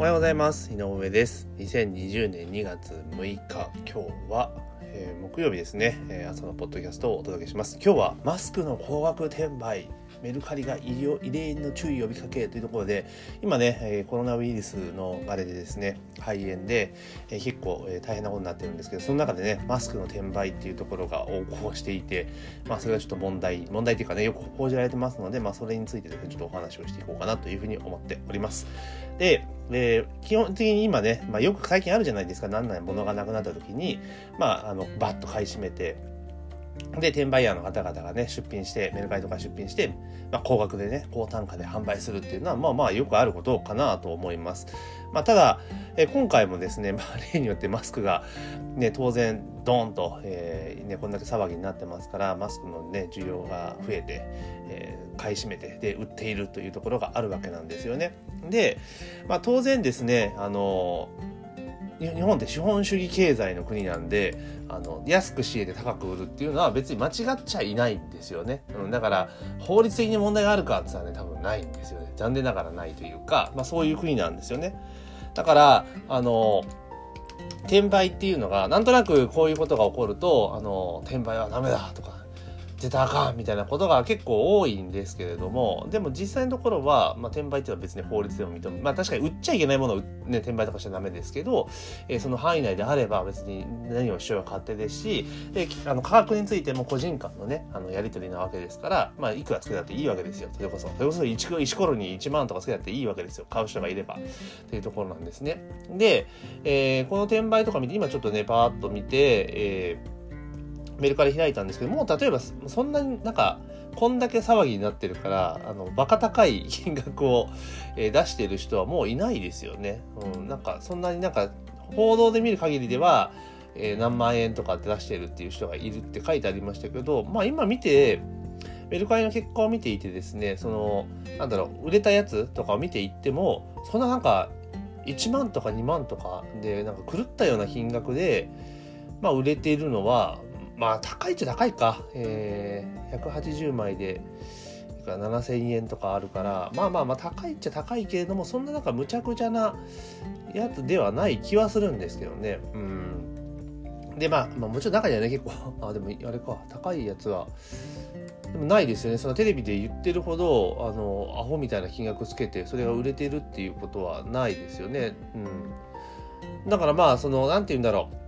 おはようございます。井上です。2020年2月6日今日は、えー、木曜日ですね、えー、朝のポッドキャストをお届けします。今日はマスクの高額転売メルカリが医療異例の注意呼びかけというところで今ね、えー、コロナウイルスのあれでですね肺炎で、えー、結構、えー、大変なことになってるんですけどその中でねマスクの転売っていうところが横行していてまあそれがちょっと問題問題っていうかねよく報じられてますのでまあそれについてですねちょっとお話をしていこうかなというふうに思っております。でで基本的に今ね、まあ、よく最近あるじゃないですか。何々物がなくなった時に。まああのバッと買い占めて。で、転売ヤーの方々がね、出品して、メルカリとか出品して、まあ、高額でね、高単価で販売するっていうのは、まあまあよくあることかなと思います。まあ、ただ、え今回もですね、まあ、例によってマスクが、ね、当然、ドーンと、えー、ね、こんだけ騒ぎになってますから、マスクのね、需要が増えて、えー、買い占めて、で、売っているというところがあるわけなんですよね。で、まあ、当然ですね、あの日本って資本主義経済の国なんであの安く仕入れて高く売るっていうのは別に間違っちゃいないんですよね、うん、だから法律的に問題があるかって言ったらね多分ないんですよね。残念ながらないというか、まあ、そういう国なんですよね。だからあの転売っていうのがなんとなくこういうことが起こるとあの転売はダメだとか絶対あかんみたいなことが結構多いんですけれどもでも実際のところは、まあ、転売っていうのは別に法律でも認めまあ確かに売っちゃいけないものを、ね、転売とかしちゃダメですけど、えー、その範囲内であれば別に何をしようが勝手ですしであの価格についても個人間のねあのやり取りなわけですから、まあ、いくらつけたっていいわけですよ。それこそそれこそ石石ころに1万とかつけたっていいわけですよ。買う人がいれば。っていうところなんですね。で、えー、この転売とか見て今ちょっとねパーッと見て、えーメルカリ開いたんですけどもう例えばそんなになんかこんだけ騒ぎになってるからあのバカ高い金額を、えー、出してる人はもういないですよね。うん、なんかそんなになんか報道で見る限りでは、えー、何万円とかって出してるっていう人がいるって書いてありましたけどまあ今見てメルカリの結果を見ていてですねそのなんだろう売れたやつとかを見ていってもそんななんか1万とか2万とかでなんか狂ったような金額で、まあ、売れているのはまあ高いっちゃ高いか、えー、180枚で7000円とかあるから。まあまあまあ高いっちゃ高いけれどもそんななんかむちゃくちゃなやつではない気はするんですけどね。うん。でまあ、まあ、もちろん中にはね結構あでもあれか。高いやつは。でもないですよね。そのテレビで言ってるほどあのアホみたいな金額つけてそれが売れてるっていうことはないですよね。うん。だからまあその何て言うんだろう。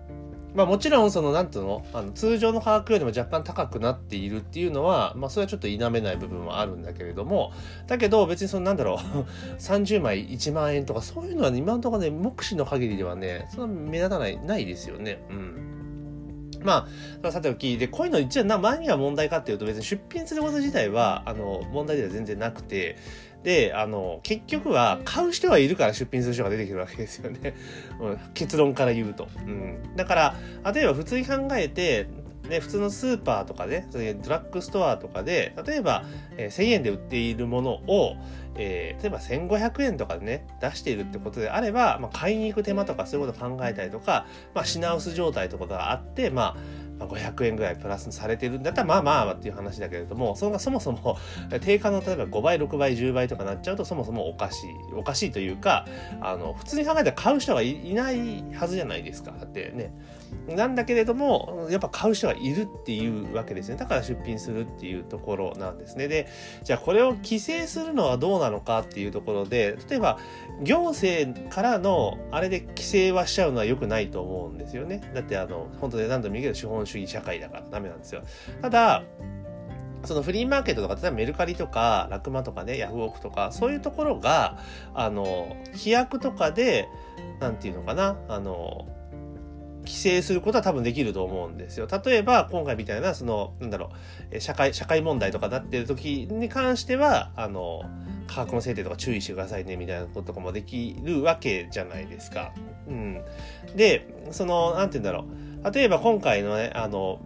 まあもちろんそのなんていうの？あの通常の価格よりも若干高くなっているっていうのはまあそれはちょっと否めない部分はあるんだけれどもだけど別にそのなんだろう 30枚1万円とかそういうのは、ね、今のところね目視の限りではねそんな目立たないないですよねうん。まあ、さておき、で、こういうの一応な何が問題かっていうと別に出品すること自体は、あの、問題では全然なくて、で、あの、結局は買う人がいるから出品する人が出てくるわけですよね。結論から言うと。うん。だから、例えば普通に考えて、ね、普通のスーパーとかで、ね、ドラッグストアとかで、例えば、えー、1000円で売っているものを、えー、例えば1500円とかでね、出しているってことであれば、まあ、買いに行く手間とかそういうことを考えたりとか、まあ、品薄状態とかがあって、まあ、500円ぐらいプラスされてるんだったらまあまあっていう話だけれどもそれがそもそも 定価の例えば5倍6倍10倍とかなっちゃうとそもそもおかしいおかしいというかあの普通に考えたら買う人がいないはずじゃないですか。だってね。なんだけれどもやっぱ買う人がいるっていうわけですね。だから出品するっていうところなんですね。でじゃあこれを規制するのはどうなのかっていうところで例えば行政からのあれで規制はしちゃうのは良くないと思うんですよね。だってあの本当に何度も言うけど資本主義社会だからダメなんですよただそのフリーマーケットとか、例えばメルカリとか、ラクマとかね、ヤフオクとか、そういうところが、あの、規約とかで、なんていうのかな、あの、規制することは多分できると思うんですよ。例えば、今回みたいな、その、なんだろう、社会、社会問題とかなってる時に関しては、あの、価格の制定とか注意してくださいね、みたいなこととかもできるわけじゃないですか。うん。で、その、なんて言うんだろう。例えば今回のね、あの、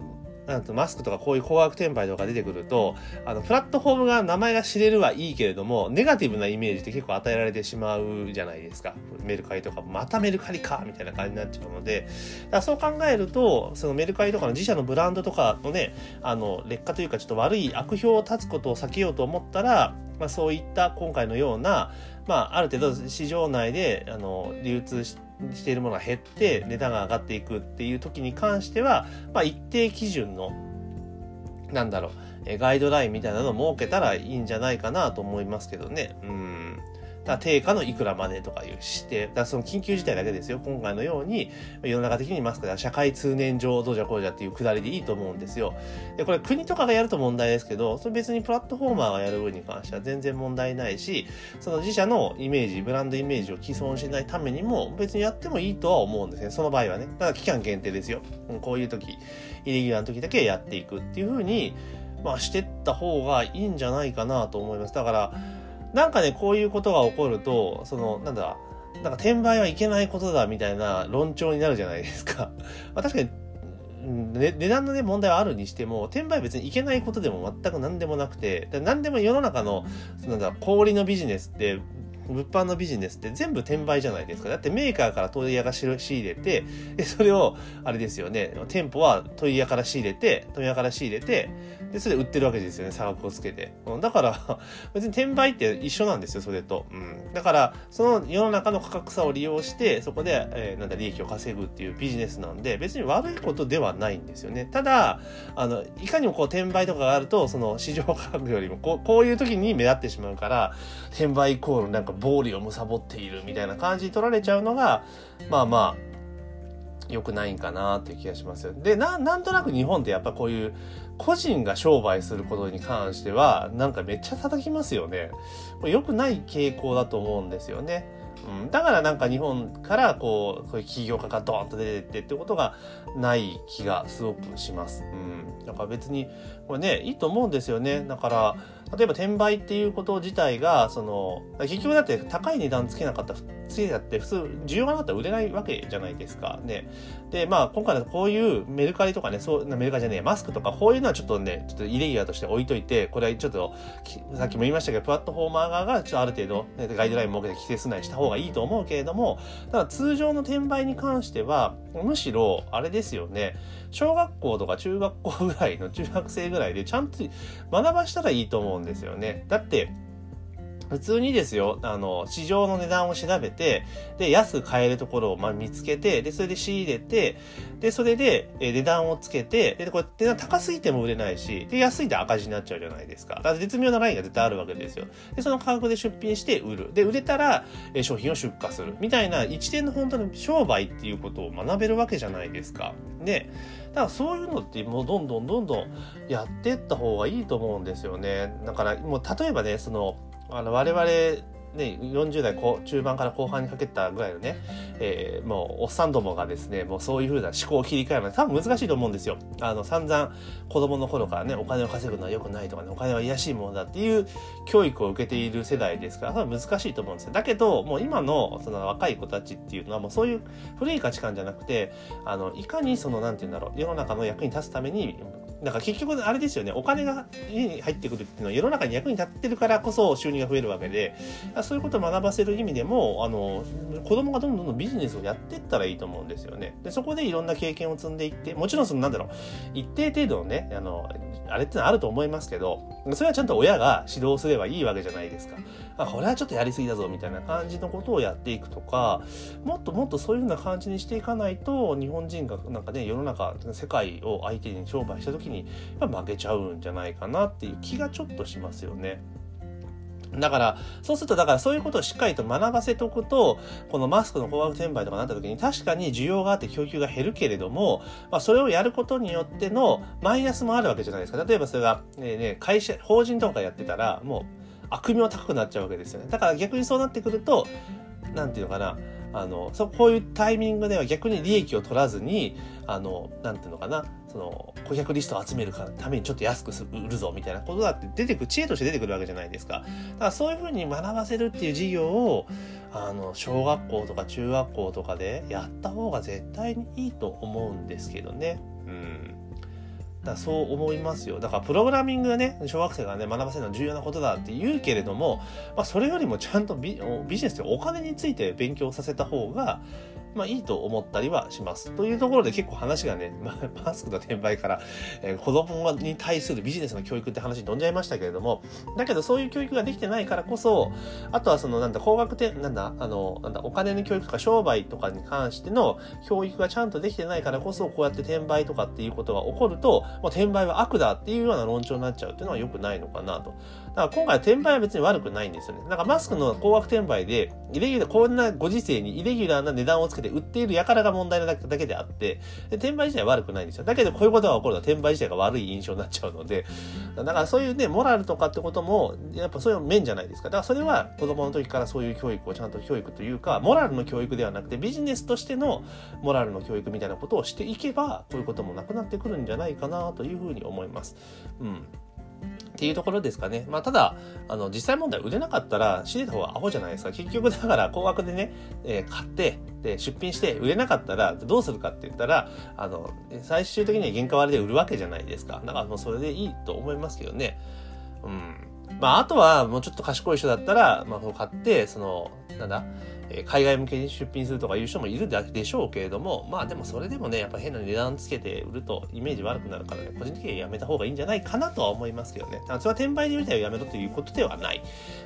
なんとマスクとかこういう高額転売とか出てくると、あの、プラットフォームが名前が知れるはいいけれども、ネガティブなイメージって結構与えられてしまうじゃないですか。メルカリとか、またメルカリかみたいな感じになっちゃうので、だそう考えると、そのメルカリとかの自社のブランドとかのね、あの、劣化というかちょっと悪い悪評を立つことを避けようと思ったら、まあ、そういった今回のような、まあ、ある程度市場内であの流通しているものが減って値段が上がっていくっていう時に関しては、まあ、一定基準のなんだろうガイドラインみたいなのを設けたらいいんじゃないかなと思いますけどね。うんだ定価のいくらまでとかいう指定、だその緊急事態だけですよ。今回のように、世の中的にマスクで社会通念上どうじゃこうじゃっていうくだりでいいと思うんですよ。で、これ国とかがやると問題ですけど、それ別にプラットフォーマーがやる分に関しては全然問題ないし、その自社のイメージ、ブランドイメージを既存しないためにも別にやってもいいとは思うんですね。その場合はね。ただ期間限定ですよ。こういう時、イレギュラーの時だけやっていくっていう風に、まあしてった方がいいんじゃないかなと思います。だから、なんかね、こういうことが起こると、その、なんだ、なんか転売はいけないことだみたいな論調になるじゃないですか。まあ、確かに、ね、値段のね、問題はあるにしても、転売別にいけないことでも全く何でもなくて、何でも世の中の、なんだ、氷のビジネスって、物販のビジネスって全部転売じゃないですか。だってメーカーから問屋が仕入れて、で、それを、あれですよね、店舗は問屋から仕入れて、問屋から仕入れて、で、それ売ってるわけですよね、差額をつけて。だから、別に転売って一緒なんですよ、それと。うん。だから、その世の中の価格差を利用して、そこで、えー、なんだ、利益を稼ぐっていうビジネスなんで、別に悪いことではないんですよね。ただ、あの、いかにもこう、転売とかがあると、その市場価格よりも、こう、こういう時に目立ってしまうから、転売イコールなんか暴利を貪っているみたいな感じに取られちゃうのが、まあまあ、良くないんかなっていう気がしますよ。で、な、なんとなく日本ってやっぱこういう個人が商売することに関しては、なんかめっちゃ叩きますよね。これ良くない傾向だと思うんですよね。うん、だからなんか日本からこう、こういう起業家がドーンと出てってってことがない気がすごくします。うん。だから別に、これね、いいと思うんですよね。だから、例えば転売っていうこと自体が、その、結局だって高い値段つけなかった、つけたって普通、需要がなかったら売れないわけじゃないですか。ね。で、まあ今回だとこういうメルカリとかね、そう、メルカリじゃねえ、マスクとかこういうのはちょっとね、ちょっとイレギュラーとして置いといて、これはちょっと、さっきも言いましたけど、プラットフォーマー側がちょっとある程度、ね、ガイドライン設けて規制すないした方がいいと思うけれども、ただ通常の転売に関しては、むしろ、あれですよね、小学校とか中学校ぐらいの中学生ぐらいでちゃんと学ばしたらいいと思うんですよね。だって、普通にですよ、あの、市場の値段を調べて、で、安く買えるところをま見つけて、で、それで仕入れて、で、それで、え値段をつけて、で、これ、値段高すぎても売れないし、で、安いと赤字になっちゃうじゃないですか。だから絶妙なラインが絶対あるわけですよ。で、その価格で出品して売る。で、売れたら、え商品を出荷する。みたいな、一点の本当に商売っていうことを学べるわけじゃないですか。で、だからそういうのってもうどんどんどんどんやってった方がいいと思うんですよね。だから、もう例えばね、その、あの我々ね、40代中盤から後半にかけたぐらいのね、えー、もう、おっさんどもがですね、もうそういう風な思考を切り替えるのは多分難しいと思うんですよ。あの、散々子供の頃からね、お金を稼ぐのは良くないとかね、お金は癒しいものだっていう教育を受けている世代ですから、多分難しいと思うんですよ。だけど、もう今のその若い子たちっていうのはもうそういう古い価値観じゃなくて、あの、いかにその、なんて言うんだろう、世の中の役に立つためにだから結局あれですよね、お金が家に入ってくるっていうのは世の中に役に立ってるからこそ収入が増えるわけで、そういうことを学ばせる意味でも、あの、子供がどんどんどんビジネスをやっていったらいいと思うんですよね。で、そこでいろんな経験を積んでいって、もちろんそのなんだろう、一定程度のね、あの、あれってのはあると思いますけど、それはちゃんと親が指導すればいいわけじゃないですか。あ、これはちょっとやりすぎだぞみたいな感じのことをやっていくとか、もっともっとそういうふうな感じにしていかないと、日本人がなんかね、世の中、世界を相手に商売した時に、負けちゃうんじゃないかなっていう気がちょっとしますよね。だから、そうすると、だからそういうことをしっかりと学ばせておくと、このマスクの高額転売とかなった時に確かに需要があって供給が減るけれども、まあそれをやることによってのマイナスもあるわけじゃないですか。例えばそれが、ね、ね、会社、法人とかやってたら、もう悪名高くなっちゃうわけですよね。だから逆にそうなってくると、なんていうのかな、あの、そ、こういうタイミングでは逆に利益を取らずに、あの、なんていうのかな、その、顧客リストを集めるためにちょっと安く売るぞみたいなことだって出てくる、知恵として出てくるわけじゃないですか。だからそういうふうに学ばせるっていう事業を、あの、小学校とか中学校とかでやった方が絶対にいいと思うんですけどね。だそう思いますよ。だからプログラミングね小学生がね学ばせるのは重要なことだって言うけれども、まあ、それよりもちゃんとビビジネスでお金について勉強させた方がまあいいと思ったりはします。というところで結構話がね、まあ、マスクの転売から、えー、子供に対するビジネスの教育って話に飛んじゃいましたけれども、だけどそういう教育ができてないからこそ、あとはそのなんだ、高額点、なんだ、あの、なんだ、お金の教育とか商売とかに関しての教育がちゃんとできてないからこそ、こうやって転売とかっていうことが起こると、もう転売は悪だっていうような論調になっちゃうっていうのは良くないのかなと。だから今回は転売は別に悪くないんですよね。なんかマスクの高額転売で、イレギュラー、こんなご時世にイレギュラーな値段をつけて売っている輩が問題なだけであって、で転売自体は悪くないんですよ。だけどこういうことが起こると転売自体が悪い印象になっちゃうので、だからそういうね、モラルとかってことも、やっぱそういう面じゃないですか。だからそれは子供の時からそういう教育をちゃんと教育というか、モラルの教育ではなくてビジネスとしてのモラルの教育みたいなことをしていけば、こういうこともなくなってくるんじゃないかなというふうに思います。うん。っていうところですかね。まあ、ただ、あの、実際問題売れなかったら、仕入れた方がアホじゃないですか。結局、だから高額でね、えー、買って、で、出品して売れなかったら、どうするかって言ったら、あの、最終的には原価割りで売るわけじゃないですか。だからもうそれでいいと思いますけどね。うん。まあ、あとは、もうちょっと賢い人だったら、まあ、買って、その、なんだ、え海外向けに出品するとかいう人もいるでしょうけれども、まあでもそれでもね、やっぱ変な値段つけて売るとイメージ悪くなるからね、個人的にはやめた方がいいんじゃないかなとは思いますけどね。それは転売で売りたいやめろということではない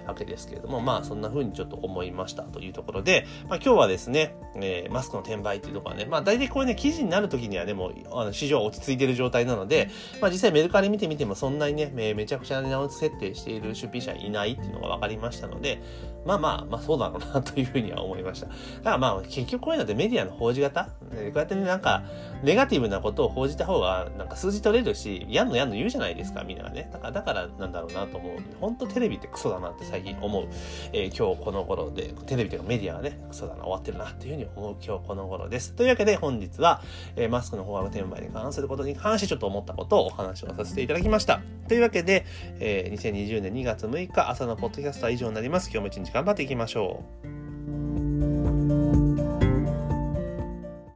わけですけれども、まあそんな風にちょっと思いましたというところで、まあ今日はですね、えー、マスクの転売っていうところはね、まあ大体こういうね、記事になるときにはね、もあの市場は落ち着いてる状態なので、まあ実際メルカリ見てみてもそんなにね、めちゃくちゃ値段を設定している出品者いないっていうのが分かりましたので、まあまあ、まあそうだろうなというふうには思いました。だからまあ結局こういうのってメディアの報じ方、こうやってね、なんかネガティブなことを報じた方がなんか数字取れるし、やんのやんの言うじゃないですか、みんながね。だからだからなんだろうなと思う。本当テレビってクソだなって最近思う。えー、今日この頃で、テレビというかメディアがね、クソだな、終わってるなっていうふうに思う今日この頃です。というわけで本日は、えー、マスクの方が転売に関することに関してちょっと思ったことをお話をさせていただきました。というわけで、えー、2020年2月6日朝のポッドキャストは以上になります。今日も一日頑張っていきましょう。